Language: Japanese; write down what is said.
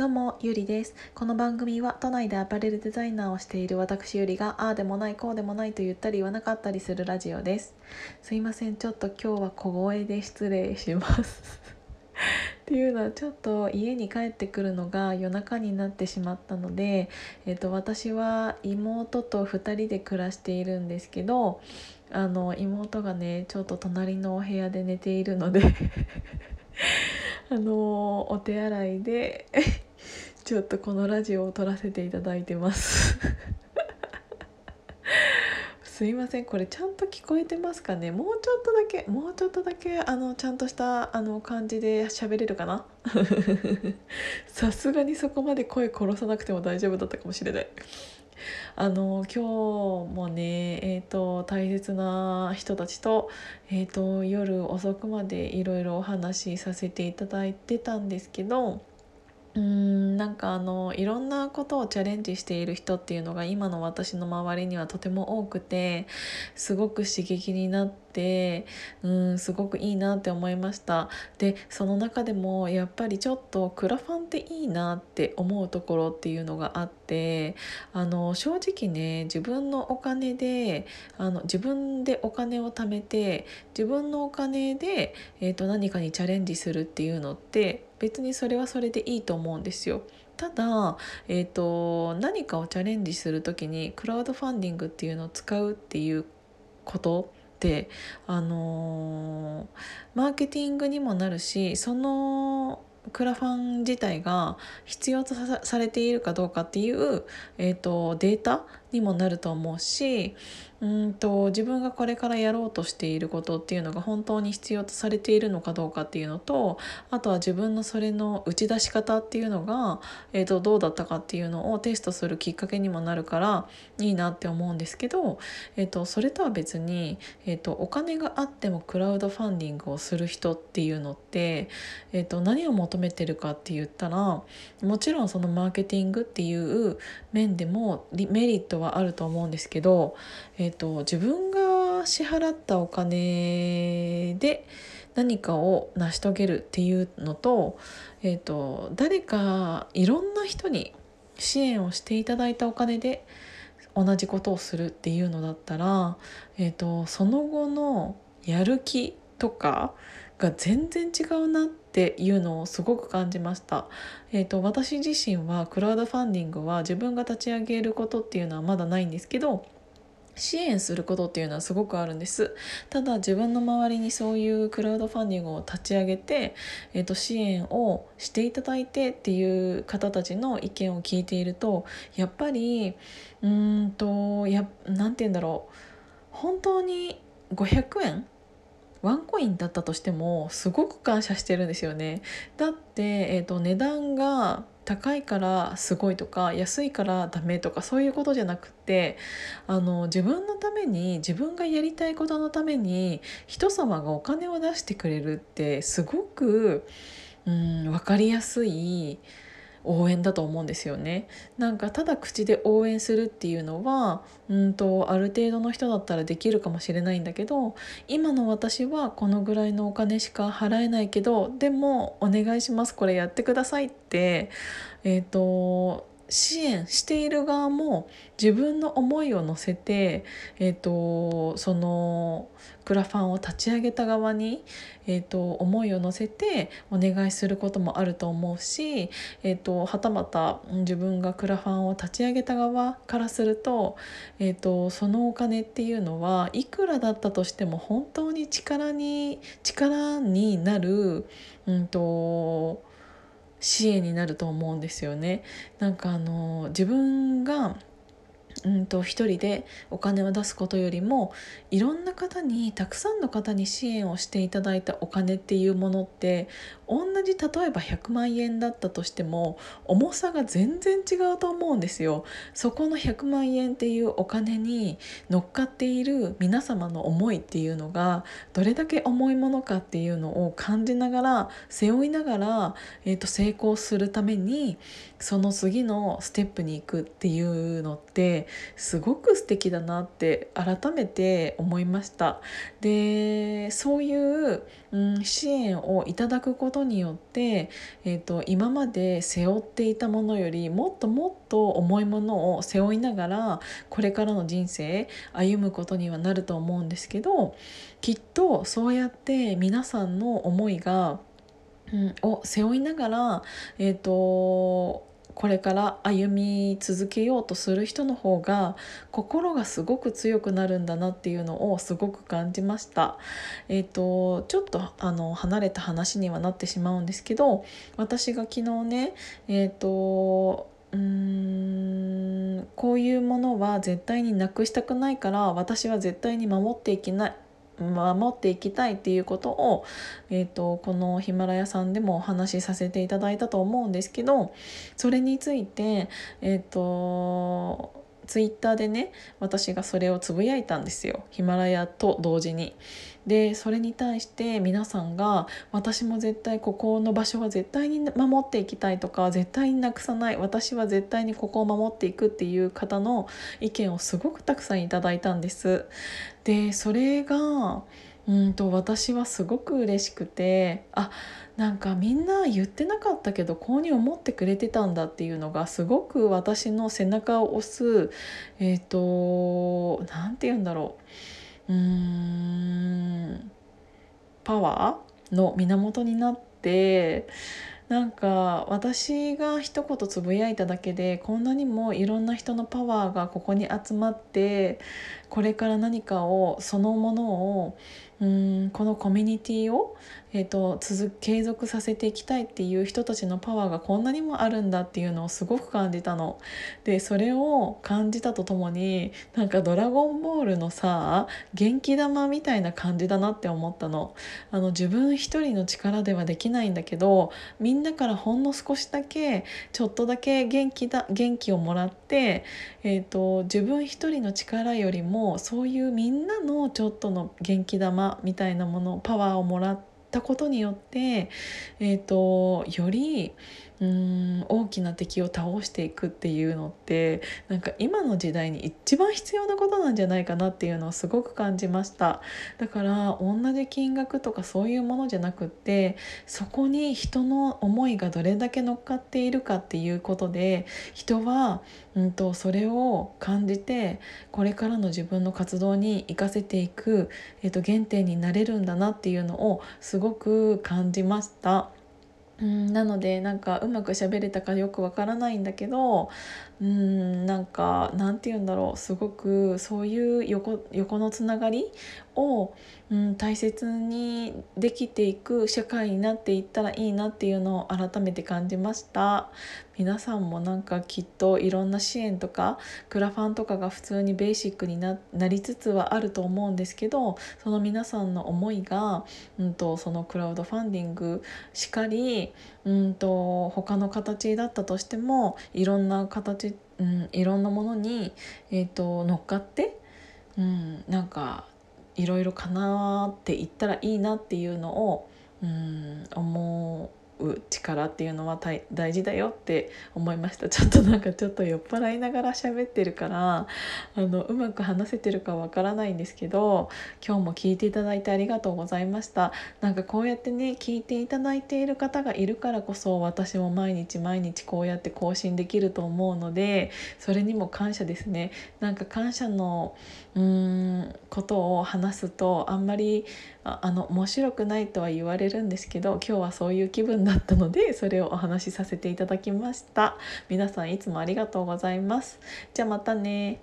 どうもゆりです。この番組は都内でアパレルデザイナーをしている私ゆりがああでもないこうでもないと言ったり言わなかったりするラジオです。すいません。ちょっと今日は小声で失礼します。っていうのはちょっと家に帰ってくるのが夜中になってしまったので、えっと、私は妹と2人で暮らしているんですけどあの妹がねちょっと隣のお部屋で寝ているので あのお手洗いでちょっとこのラジオを撮らせていただいてます。すいませんこれちゃんと聞こえてますかね？もうちょっとだけもうちょっとだけあのちゃんとしたあの感じで喋れるかな？さすがにそこまで声殺さなくても大丈夫だったかもしれない。あの今日もね、えーと、大切な人たちと,、えーと夜遅くまでいろいろお話しさせていただいてたんですけどうんなんかあのいろんなことをチャレンジしている人っていうのが今の私の周りにはとても多くてすごく刺激になってうんすごくいいなって思いました。でその中でもやっぱりちょっとクラファンっていいなって思うところっていうのがあってあの正直ね自分のお金であの自分でお金を貯めて自分のお金で、えーと何かにチャレンジするっていうのって別にそれはそれでいいと思うんですよ。ただ、えーと、何かをチャレンジする時にクラウドファンディングっていうのを使うっていうことってあのー、マーケティングにもなるしそのクラファン自体が必要とされているかどうかっていう、えーとデータにもなると思うしうんと自分がこれからやろうとしていることっていうのが本当に必要とされているのかどうかっていうのとあとは自分のそれの打ち出し方っていうのが、えー、とどうだったかっていうのをテストするきっかけにもなるからいいなって思うんですけど、えー、とそれとは別に、えー、とお金があってもクラウドファンディングをする人っていうのって、えー、と何を求めてるかって言ったらもちろんそのマーケティングっていう面でもメリットはあると思うんですけど、えーと、自分が支払ったお金で何かを成し遂げるっていうのと,、えーと、誰かいろんな人に支援をしていただいたお金で同じことをするっていうのだったら、えーとその後のやる気とかが全然違うなってていうのをすごく感じました、えーと、私自身はクラウドファンディングは自分が立ち上げることっていうのはまだないんですけど支援することっていうのはすごくあるんです。ただ自分の周りにそういうクラウドファンディングを立ち上げて、えー、と支援をしていただいてっていう方たちの意見を聞いているとやっぱりうんとやなんて言うんだろう。本当に500円ワンコインだったとしてもすごく感謝してるんですよね。だって、えーと、値段が高いからすごいとか安いからダメとかそういうことじゃなくてあの自分のために自分がやりたいことのために人様がお金を出してくれるってすごく、うん、分かりやすい応援だと思うんですよね。なんかただ口で応援するっていうのはうんとある程度の人だったらできるかもしれないんだけど今の私はこのぐらいのお金しか払えないけどでもお願いしますこれやってくださいってえっ、ー、と支援している側も自分の思いを乗せて、えーと、そのクラファンを立ち上げた側に、えーと、思いを乗せてお願いすることもあると思うし、えーと、はたまた自分がクラファンを立ち上げた側からすると,、えー、とそのお金っていうのはいくらだったとしても本当に力に力になる、うんと支援になると思うんですよね。なんかあの自分がうんと一人でお金を出すことよりもいろんな方にたくさんの方に支援をしていただいたお金っていうものって同じ例えば100万円だったとしても重さが全然違うと思うんですよ。そこの100万円っていうお金に乗っかっている皆様の思いっていうのがどれだけ重いものかっていうのを感じながら背負いながら、えー、と成功するためにその次のステップに行くっていうのってすごく素敵だなって改めて思いました。でそういう、うん、支援をいただくことによって、えーと、今まで背負っていたものよりもっともっと重いものを背負いながらこれからの人生歩むことにはなると思うんですけどきっとそうやって皆さんの思いが、うん、を背負いながら、えーとこれから歩み続けようとする人の方が心がすごく強くなるんだなっていうのをすごく感じました。えーと、ちょっとあの離れた話にはなってしまうんですけど私が昨日ねえっ、ー、とうーんこういうものは絶対になくしたくないから私は絶対に守っていけない守っていきたいっていうことを、えーと、このヒマラヤさんでもお話しさせていただいたと思うんですけどそれについてえっ、ー、とツイッターでね私がそれをつぶやいたんですよヒマラヤと同時に。でそれに対して皆さんが私も絶対ここの場所は絶対に守っていきたいとか絶対になくさない私は絶対にここを守っていくっていう方の意見をすごくたくさんいただいたんです。でそれがうんと私はすごく嬉しくてあなんかみんな言ってなかったけどこうに思ってくれてたんだっていうのがすごく私の背中を押すえっ、ー、と何て言うんだろう。うーんパワーの源になってなんか私が一言つぶやいただけでこんなにもいろんな人のパワーがここに集まってこれから何かをそのものをうんこのコミュニティをえーと、続継続させていきたいっていう人たちのパワーがこんなにもあるんだっていうのをすごく感じたの。でそれを感じたとともになんか「ドラゴンボール」のさ元気玉みたいな感じだなって思ったの。あの自分一人の力ではできないんだけどみんなからほんの少しだけちょっとだけ元気だ元気をもらって、えーと自分一人の力よりもそういうみんなのちょっとの元気玉みたいなものパワーをもらったことによって、えーと、よりうん大きな敵を倒していくっていうのってなんか今の時代に一番必要なことなんじゃないかなっていうのをすごく感じましただから同じ金額とかそういうものじゃなくってそこに人の思いがどれだけ乗っかっているかっていうことで人は、うんと、それを感じてこれからの自分の活動に生かせていく、えーと原点になれるんだなっていうのをすごく感じました。なのでなんかうまく喋れたかよくわからないんだけどうんなんかなんて言うんだろうすごくそういう横横のつながりを、うん、大切にできていく社会になっていったらいいなっていうのを改めて感じました。皆さんもなんかきっといろんな支援とかクラファンとかが普通にベーシックにななりつつはあると思うんですけどその皆さんの思いが、うんと、そのクラウドファンディングしかり、うんと他の形だったとしてもいろんな形、うん、いろんなものに、えーと、乗っかって、うん、なんかいろいろかなって言ったらいいなっていうのを、うん、思う。力っていうのは大事だよって思いました ちょっとなんかちょっと酔っ払いながら喋ってるからあのうまく話せてるかわからないんですけど今日も聞いていただいてありがとうございましたなんかこうやってね聞いていただいている方がいるからこそ私も毎日毎日こうやって更新できると思うのでそれにも感謝ですねなんか感謝のうーんことを話すとあんまりあの面白くないとは言われるんですけど今日はそういう気分だったのでそれをお話しさせていただきました。皆さんいつもありがとうございます。じゃあまたね。